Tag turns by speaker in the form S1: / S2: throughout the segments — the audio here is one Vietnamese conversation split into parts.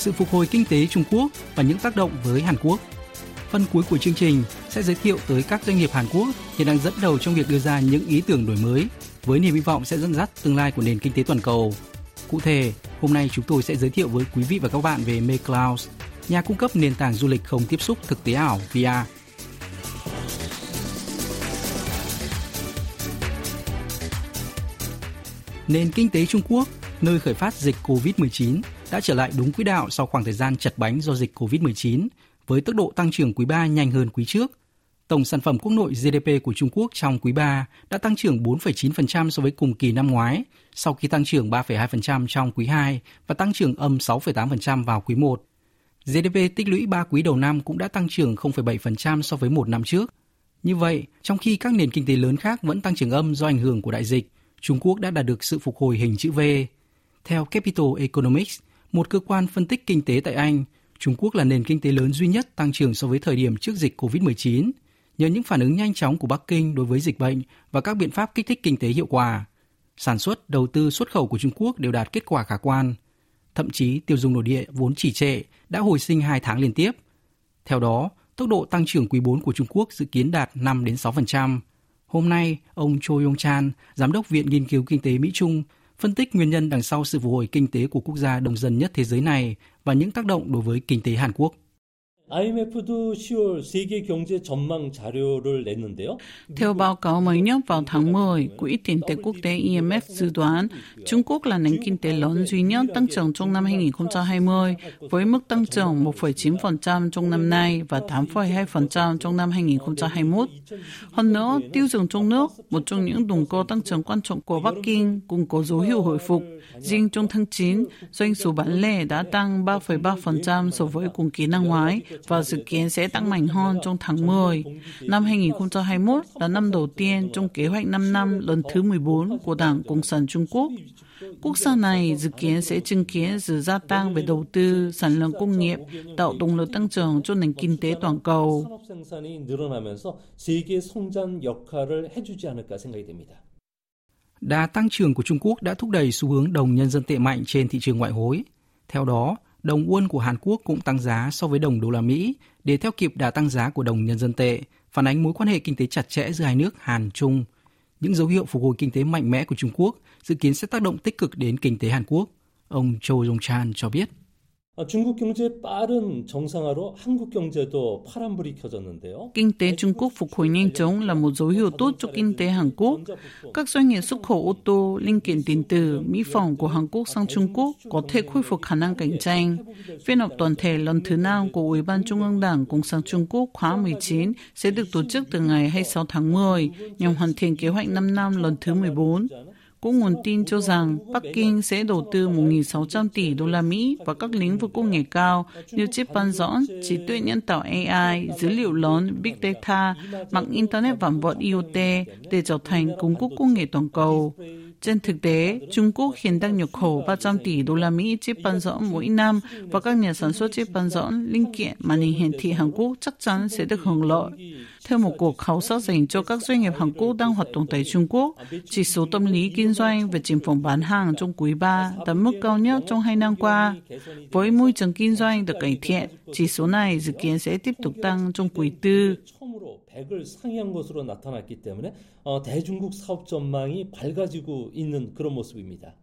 S1: sự phục hồi kinh tế Trung Quốc và những tác động với Hàn Quốc. Phần cuối của chương trình sẽ giới thiệu tới các doanh nghiệp Hàn Quốc hiện đang dẫn đầu trong việc đưa ra những ý tưởng đổi mới với niềm hy vọng sẽ dẫn dắt tương lai của nền kinh tế toàn cầu. Cụ thể, hôm nay chúng tôi sẽ giới thiệu với quý vị và các bạn về MakeCloud, nhà cung cấp nền tảng du lịch không tiếp xúc thực tế ảo VR. Nền kinh tế Trung Quốc, nơi khởi phát dịch COVID-19, đã trở lại đúng quỹ đạo sau khoảng thời gian chật bánh do dịch COVID-19, với tốc độ tăng trưởng quý 3 nhanh hơn quý trước. Tổng sản phẩm quốc nội GDP của Trung Quốc trong quý 3 đã tăng trưởng 4,9% so với cùng kỳ năm ngoái, sau khi tăng trưởng 3,2% trong quý 2 và tăng trưởng âm 6,8% vào quý 1. GDP tích lũy 3 quý đầu năm cũng đã tăng trưởng 0,7% so với một năm trước. Như vậy, trong khi các nền kinh tế lớn khác vẫn tăng trưởng âm do ảnh hưởng của đại dịch, Trung Quốc đã đạt được sự phục hồi hình chữ V. Theo Capital Economics, một cơ quan phân tích kinh tế tại Anh, Trung Quốc là nền kinh tế lớn duy nhất tăng trưởng so với thời điểm trước dịch COVID-19, nhờ những phản ứng nhanh chóng của Bắc Kinh đối với dịch bệnh và các biện pháp kích thích kinh tế hiệu quả. Sản xuất, đầu tư, xuất khẩu của Trung Quốc đều đạt kết quả khả quan. Thậm chí tiêu dùng nội địa vốn chỉ trệ đã hồi sinh 2 tháng liên tiếp. Theo đó, tốc độ tăng trưởng quý 4 của Trung Quốc dự kiến đạt 5 đến 6%. Hôm nay, ông Cho Yong Chan, giám đốc Viện Nghiên cứu Kinh tế Mỹ Trung, phân tích nguyên nhân đằng sau sự phục hồi kinh tế của quốc gia đông dân nhất thế giới này và những tác động đối với kinh tế Hàn Quốc.
S2: IMF도 10월 세계 경제 전망 자료를 냈는데요.
S3: Theo báo cáo mới nhất vào tháng 10, Quỹ tiền tệ quốc tế IMF dự đoán Trung Quốc là nền kinh tế lớn duy nhất tăng trưởng trong năm 2020 với mức tăng trưởng 1,9% trong năm nay và 8,2% trong năm 2021. Hơn nữa, tiêu dùng trong nước, một trong những động cơ tăng trưởng quan trọng của Bắc Kinh, cũng có dấu hiệu hồi phục. Riêng trong tháng 9, doanh số bán lẻ đã tăng 3,3% so với cùng kỳ năm ngoái và dự kiến sẽ tăng mạnh hơn trong tháng 10. Năm 2021 là năm đầu tiên trong kế hoạch 5 năm lần thứ 14 của Đảng Cộng sản Trung Quốc. Quốc gia này dự kiến sẽ chứng kiến sự gia tăng về đầu tư, sản lượng công nghiệp, tạo động lực tăng trưởng cho nền kinh tế toàn cầu.
S1: Đà tăng trưởng của Trung Quốc đã thúc đẩy xu hướng đồng nhân dân tệ mạnh trên thị trường ngoại hối. Theo đó, đồng won của Hàn Quốc cũng tăng giá so với đồng đô la Mỹ để theo kịp đà tăng giá của đồng nhân dân tệ, phản ánh mối quan hệ kinh tế chặt chẽ giữa hai nước Hàn Trung. Những dấu hiệu phục hồi kinh tế mạnh mẽ của Trung Quốc dự kiến sẽ tác động tích cực đến kinh tế Hàn Quốc. Ông Cho Jong Chan cho biết.
S3: Kinh tế Trung Quốc phục hồi nhanh chóng là một dấu hiệu tốt cho kinh tế Hàn Quốc. Các doanh nghiệp xuất khẩu ô tô, linh kiện điện tử, mỹ phẩm của Hàn Quốc sang Trung Quốc có thể khôi phục khả năng cạnh tranh. Phiên họp toàn thể lần thứ năm của Ủy ban Trung ương Đảng Cộng sản Trung Quốc khóa 19 sẽ được tổ chức từ ngày 26 tháng 10 nhằm hoàn thiện kế hoạch 5 năm lần thứ 14 cũng nguồn tin cho rằng Bắc Kinh sẽ đầu tư 1.600 tỷ đô la Mỹ vào các lĩnh vực công nghệ cao như chip bán dẫn, trí tuệ nhân tạo AI, dữ liệu lớn, Big Data, mạng Internet vạn vật IoT để trở thành cung cấp công nghệ toàn cầu. Trên thực tế, Trung Quốc hiện đang nhập khẩu 300 tỷ đô la Mỹ chip bán dẫn mỗi năm và các nhà sản xuất chip bán dẫn, linh kiện, màn hình hiển thị Hàn Quốc chắc chắn sẽ được hưởng lợi. Theo một cuộc khảo sát dành cho các doanh nghiệp Hàn Quốc đang hoạt động tại Trung Quốc, chỉ số tâm lý kinh doanh về triển phòng bán hàng trong quý 3 đạt mức cao nhất trong hai năm qua. Với môi trường kinh doanh được cải thiện, chỉ số này dự kiến sẽ tiếp tục tăng trong quý 4.
S2: 100을 상회한 것으로 나타났기 때문에 어, 대중국 사업 전망이 밝아지고 있는 그런 모습입니다.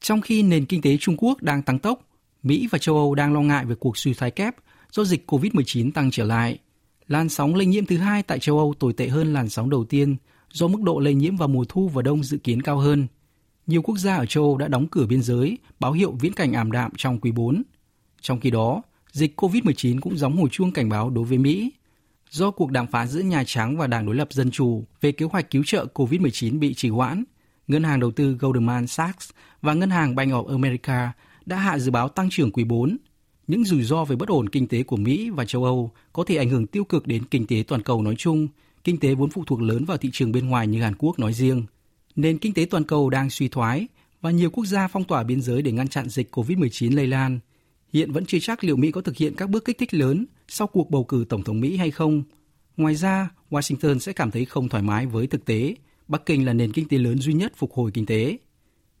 S1: Trong khi nền kinh tế Trung Quốc đang tăng tốc, Mỹ và châu Âu đang lo ngại về cuộc suy thoái kép do dịch COVID-19 tăng trở lại. Làn sóng lây nhiễm thứ hai tại châu Âu tồi tệ hơn làn sóng đầu tiên do mức độ lây nhiễm vào mùa thu và đông dự kiến cao hơn. Nhiều quốc gia ở châu Âu đã đóng cửa biên giới, báo hiệu viễn cảnh ảm đạm trong quý 4. Trong khi đó, dịch COVID-19 cũng gióng hồi chuông cảnh báo đối với Mỹ do cuộc đàm phán giữa Nhà Trắng và Đảng đối lập Dân Chủ về kế hoạch cứu trợ COVID-19 bị trì hoãn, Ngân hàng đầu tư Goldman Sachs và Ngân hàng Bank of America đã hạ dự báo tăng trưởng quý 4. những rủi ro về bất ổn kinh tế của Mỹ và châu Âu có thể ảnh hưởng tiêu cực đến kinh tế toàn cầu nói chung, kinh tế vốn phụ thuộc lớn vào thị trường bên ngoài như Hàn Quốc nói riêng. Nền kinh tế toàn cầu đang suy thoái và nhiều quốc gia phong tỏa biên giới để ngăn chặn dịch COVID-19 lây lan hiện vẫn chưa chắc liệu Mỹ có thực hiện các bước kích thích lớn sau cuộc bầu cử tổng thống Mỹ hay không. Ngoài ra, Washington sẽ cảm thấy không thoải mái với thực tế Bắc Kinh là nền kinh tế lớn duy nhất phục hồi kinh tế.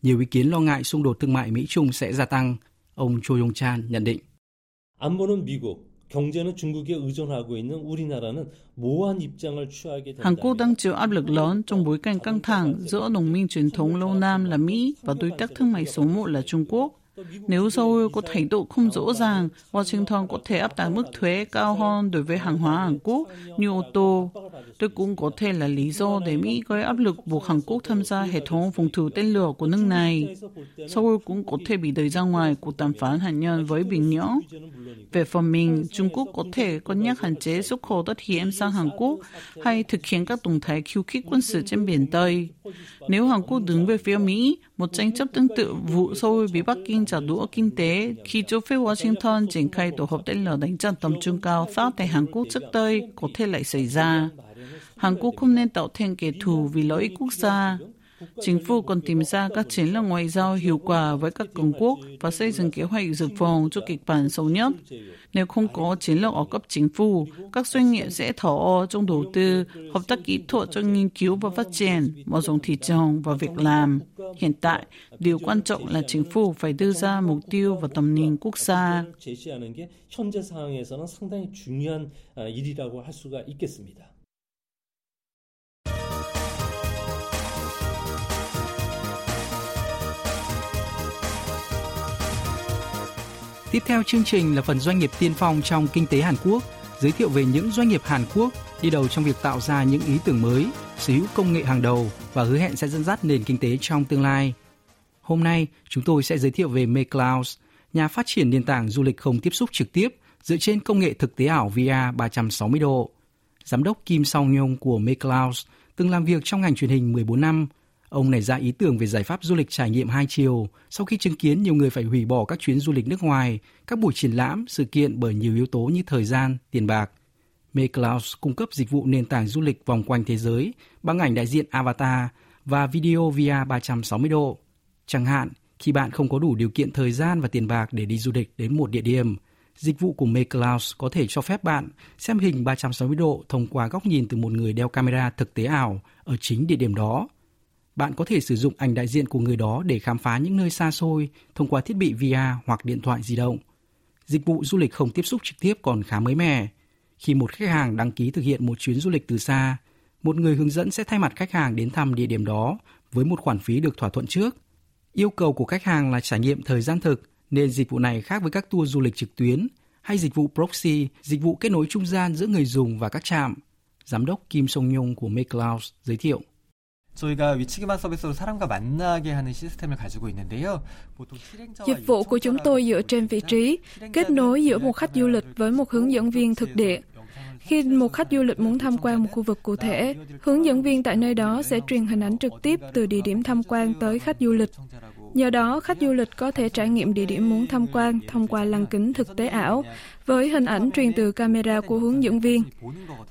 S1: Nhiều ý kiến lo ngại xung đột thương mại Mỹ-Trung sẽ gia tăng, ông Cho Yong-chan nhận định.
S3: Hàn Quốc đang chịu áp lực lớn trong bối cảnh căng thẳng giữa đồng minh truyền thống lâu năm là Mỹ và đối tác thương mại số một là Trung Quốc. Nếu Seoul có thái độ không rõ ràng, Washington có thể áp đặt mức thuế cao hơn đối với hàng hóa Hàn Quốc như ô tô. Đây cũng có thể là lý do để Mỹ gây áp lực buộc Hàn Quốc tham gia hệ thống phòng thủ tên lửa của nước này. Seoul cũng có thể bị đẩy ra ngoài cuộc đàm phán hạt nhân với Bình Nhưỡng. Về phần mình, Trung Quốc có thể cân nhắc hạn chế xuất khẩu đất hiếm sang Hàn Quốc hay thực hiện các động thái khiêu khích quân sự trên biển Tây. Nếu Hàn Quốc đứng về phía Mỹ, một tranh chấp tương tự, vụ Seoul bị Bắc Kinh trả đũa kinh tế khi cho phép Washington triển khai tổ hợp tên lửa đánh chặn tầm trung cao phát tại Hàn Quốc trước đây có thể lại xảy ra. Hàn Quốc không nên tạo thêm kẻ thù vì lợi ích quốc gia. Chính phủ còn tìm ra các chiến lược ngoại giao hiệu quả với các cường quốc và xây dựng kế hoạch dự phòng cho kịch bản xấu nhất. Nếu không có chiến lược ở cấp chính phủ, các doanh nghiệp sẽ thở trong đầu tư, hợp tác kỹ thuật cho nghiên cứu và phát triển, mở rộng thị trường và việc làm. Hiện tại, điều quan trọng là chính phủ phải đưa ra mục tiêu và tầm nhìn quốc gia.
S1: Tiếp theo chương trình là phần doanh nghiệp tiên phong trong kinh tế Hàn Quốc, giới thiệu về những doanh nghiệp Hàn Quốc đi đầu trong việc tạo ra những ý tưởng mới, sở hữu công nghệ hàng đầu và hứa hẹn sẽ dẫn dắt nền kinh tế trong tương lai. Hôm nay, chúng tôi sẽ giới thiệu về MayClouds, nhà phát triển nền tảng du lịch không tiếp xúc trực tiếp dựa trên công nghệ thực tế ảo VR 360 độ. Giám đốc Kim Song Nhung của MayClouds từng làm việc trong ngành truyền hình 14 năm. Ông nảy ra ý tưởng về giải pháp du lịch trải nghiệm hai chiều sau khi chứng kiến nhiều người phải hủy bỏ các chuyến du lịch nước ngoài, các buổi triển lãm, sự kiện bởi nhiều yếu tố như thời gian, tiền bạc. MayClouds cung cấp dịch vụ nền tảng du lịch vòng quanh thế giới bằng ảnh đại diện avatar và video VR 360 độ. Chẳng hạn, khi bạn không có đủ điều kiện thời gian và tiền bạc để đi du lịch đến một địa điểm, dịch vụ của MayClouds có thể cho phép bạn xem hình 360 độ thông qua góc nhìn từ một người đeo camera thực tế ảo ở chính địa điểm đó. Bạn có thể sử dụng ảnh đại diện của người đó để khám phá những nơi xa xôi thông qua thiết bị VR hoặc điện thoại di động. Dịch vụ du lịch không tiếp xúc trực tiếp còn khá mới mẻ. Khi một khách hàng đăng ký thực hiện một chuyến du lịch từ xa, một người hướng dẫn sẽ thay mặt khách hàng đến thăm địa điểm đó với một khoản phí được thỏa thuận trước. Yêu cầu của khách hàng là trải nghiệm thời gian thực, nên dịch vụ này khác với các tour du lịch trực tuyến hay dịch vụ proxy, dịch vụ kết nối trung gian giữa người dùng và các trạm. Giám đốc Kim Song Nhung của MakeClouds giới thiệu.
S4: 저희가 위치 기반 서비스로 사람과 만나게 하는 시스템을 가지고 있는데요. 보통 실행자와
S5: Dịch vụ của chúng tôi dựa trên vị trí, kết nối giữa một khách du lịch với một hướng dẫn viên thực địa. Khi một khách du lịch muốn tham quan một khu vực cụ thể, hướng dẫn viên tại nơi đó sẽ truyền hình ảnh trực tiếp từ địa điểm tham quan tới khách du lịch. Nhờ đó, khách du lịch có thể trải nghiệm địa điểm muốn tham quan thông qua lăng kính thực tế ảo, với hình ảnh truyền từ camera của hướng dẫn viên.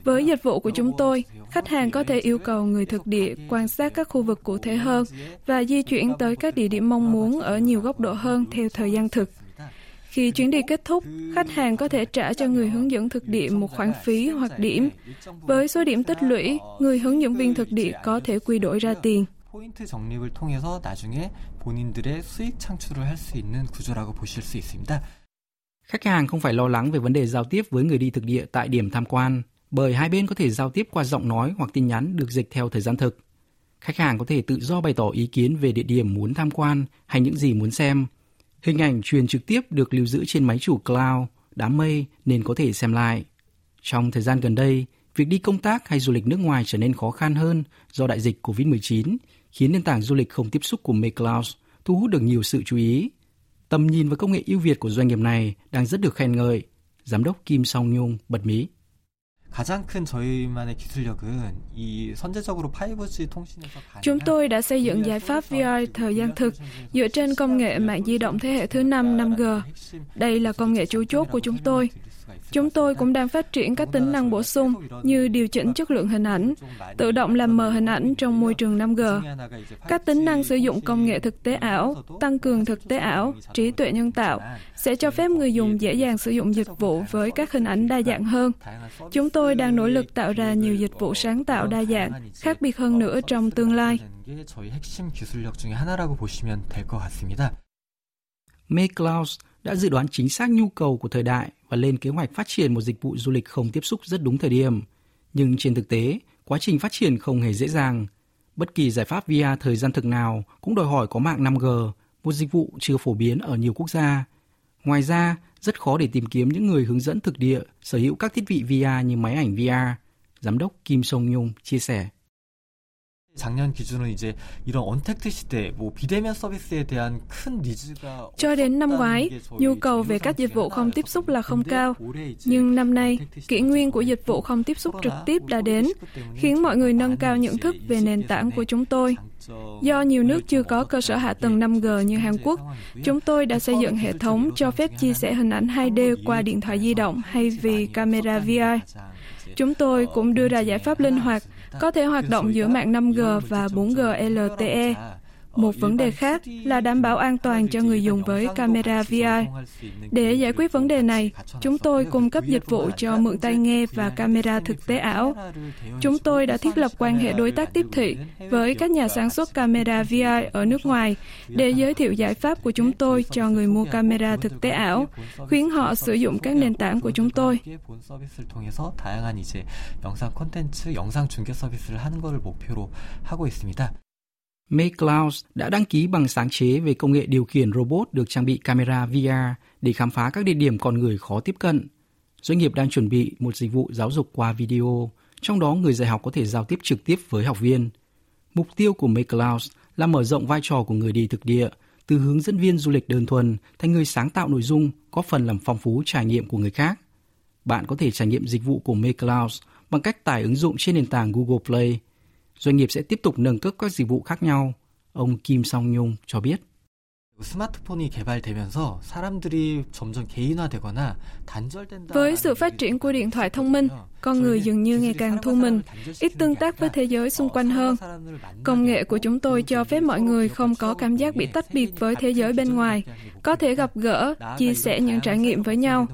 S5: Với dịch vụ của chúng tôi, khách hàng có thể yêu cầu người thực địa quan sát các khu vực cụ thể hơn và di chuyển tới các địa điểm mong muốn ở nhiều góc độ hơn theo thời gian thực. Khi chuyến đi kết thúc, khách hàng có thể trả cho người hướng dẫn thực địa một khoản phí hoặc điểm. Với số điểm tích lũy, người hướng dẫn viên thực địa có thể quy đổi ra tiền.
S4: 포인트 적립을 통해서 나중에 본인들의 수익 창출을 할 수 있는 구조라고 보실 수 있습니다.
S1: Khách hàng không phải lo lắng về vấn đề giao tiếp với người đi thực địa tại điểm tham quan, bởi hai bên có thể giao tiếp qua giọng nói hoặc tin nhắn được dịch theo thời gian thực. Khách hàng có thể tự do bày tỏ ý kiến về địa điểm muốn tham quan hay những gì muốn xem. Hình ảnh truyền trực tiếp được lưu giữ trên máy chủ cloud, đám mây nên có thể xem lại. Trong thời gian gần đây, việc đi công tác hay du lịch nước ngoài trở nên khó khăn hơn do đại dịch COVID-19, khiến nền tảng du lịch không tiếp xúc của MakeClouds thu hút được nhiều sự chú ý. Tầm nhìn và công nghệ ưu việt của doanh nghiệp này đang rất được khen ngợi. Giám đốc Kim Song Nhung bật mí.
S5: Chúng tôi đã xây dựng giải pháp VR thời gian thực dựa trên công nghệ mạng di động thế hệ thứ 5 5G. Đây là công nghệ chủ chốt của chúng tôi. Chúng tôi cũng đang phát triển các tính năng bổ sung như điều chỉnh chất lượng hình ảnh, tự động làm mờ hình ảnh trong môi trường 5G. Các tính năng sử dụng công nghệ thực tế ảo, tăng cường thực tế ảo, trí tuệ nhân tạo sẽ cho phép người dùng dễ dàng sử dụng dịch vụ với các hình ảnh đa dạng hơn. Chúng tôi Tôi đang nỗ lực tạo ra nhiều dịch vụ sáng tạo đa dạng, khác biệt hơn nữa trong tương lai.
S1: May Clouds đã dự đoán chính xác nhu cầu của thời đại và lên kế hoạch phát triển một dịch vụ du lịch không tiếp xúc rất đúng thời điểm. Nhưng trên thực tế, quá trình phát triển không hề dễ dàng. Bất kỳ giải pháp VR thời gian thực nào cũng đòi hỏi có mạng 5G, một dịch vụ chưa phổ biến ở nhiều quốc gia. Ngoài ra, rất khó để tìm kiếm những người hướng dẫn thực địa, sở hữu các thiết bị VR như máy ảnh VR. Giám đốc Kim Song Nhung chia sẻ.
S5: Cho đến năm ngoái, nhu cầu về các dịch vụ không tiếp xúc là không cao. Nhưng năm nay, kỷ nguyên của dịch vụ không tiếp xúc trực tiếp đã đến, khiến mọi người nâng cao nhận thức về nền tảng của chúng tôi. Do nhiều nước chưa có cơ sở hạ tầng 5G như Hàn Quốc, chúng tôi đã xây dựng hệ thống cho phép chia sẻ hình ảnh 2D qua điện thoại di động hay vì camera VR. Chúng tôi cũng đưa ra giải pháp linh hoạt, có thể hoạt động giữa mạng 5G và 4G LTE. Một vấn đề khác là đảm bảo an toàn cho người dùng với camera VR. Để giải quyết vấn đề này, chúng tôi cung cấp dịch vụ cho mượn tai nghe và camera thực tế ảo. Chúng tôi đã thiết lập quan hệ đối tác tiếp thị với các nhà sản xuất camera VR ở nước ngoài để giới thiệu giải pháp của chúng tôi cho người mua camera thực tế ảo, khuyến họ sử dụng các nền tảng của chúng tôi.
S1: May Clouds đã đăng ký bằng sáng chế về công nghệ điều khiển robot được trang bị camera VR để khám phá các địa điểm con người khó tiếp cận. Doanh nghiệp đang chuẩn bị một dịch vụ giáo dục qua video, trong đó người dạy học có thể giao tiếp trực tiếp với học viên. Mục tiêu của May là mở rộng vai trò của người đi thực địa, từ hướng dẫn viên du lịch đơn thuần thành người sáng tạo nội dung, có phần làm phong phú trải nghiệm của người khác. Bạn có thể trải nghiệm dịch vụ của May bằng cách tải ứng dụng trên nền tảng Google Play – doanh nghiệp sẽ tiếp tục nâng cấp các dịch vụ khác nhau. Ông Kim Song Nhung cho biết.
S5: Với sự phát triển của điện thoại thông minh, con người dường như ngày càng thu mình, ít tương tác với thế giới xung quanh hơn. Công nghệ của chúng tôi cho phép mọi người không có cảm giác bị tách biệt với thế giới bên ngoài, có thể gặp gỡ, chia sẻ những trải nghiệm với nhau.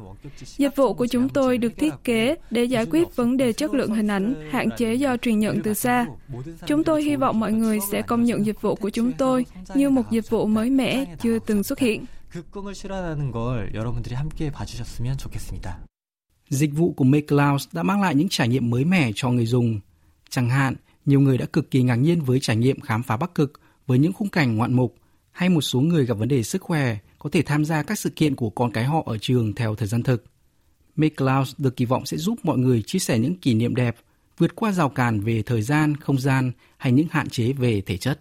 S5: Dịch vụ của chúng tôi được thiết kế để giải quyết vấn đề chất lượng hình ảnh hạn chế do truyền nhận từ xa. Chúng tôi hy vọng mọi người sẽ công nhận dịch vụ của chúng tôi như một dịch vụ mới mẻ chưa từng xuất hiện.
S1: Dịch vụ của MakeCloud đã mang lại những trải nghiệm mới mẻ cho người dùng. Chẳng hạn, nhiều người đã cực kỳ ngạc nhiên với trải nghiệm khám phá Bắc Cực với những khung cảnh ngoạn mục, hay một số người gặp vấn đề sức khỏe có thể tham gia các sự kiện của con cái họ ở trường theo thời gian thực. MakeCloud được kỳ vọng sẽ giúp mọi người chia sẻ những kỷ niệm đẹp, vượt qua rào cản về thời gian, không gian hay những hạn chế về thể chất.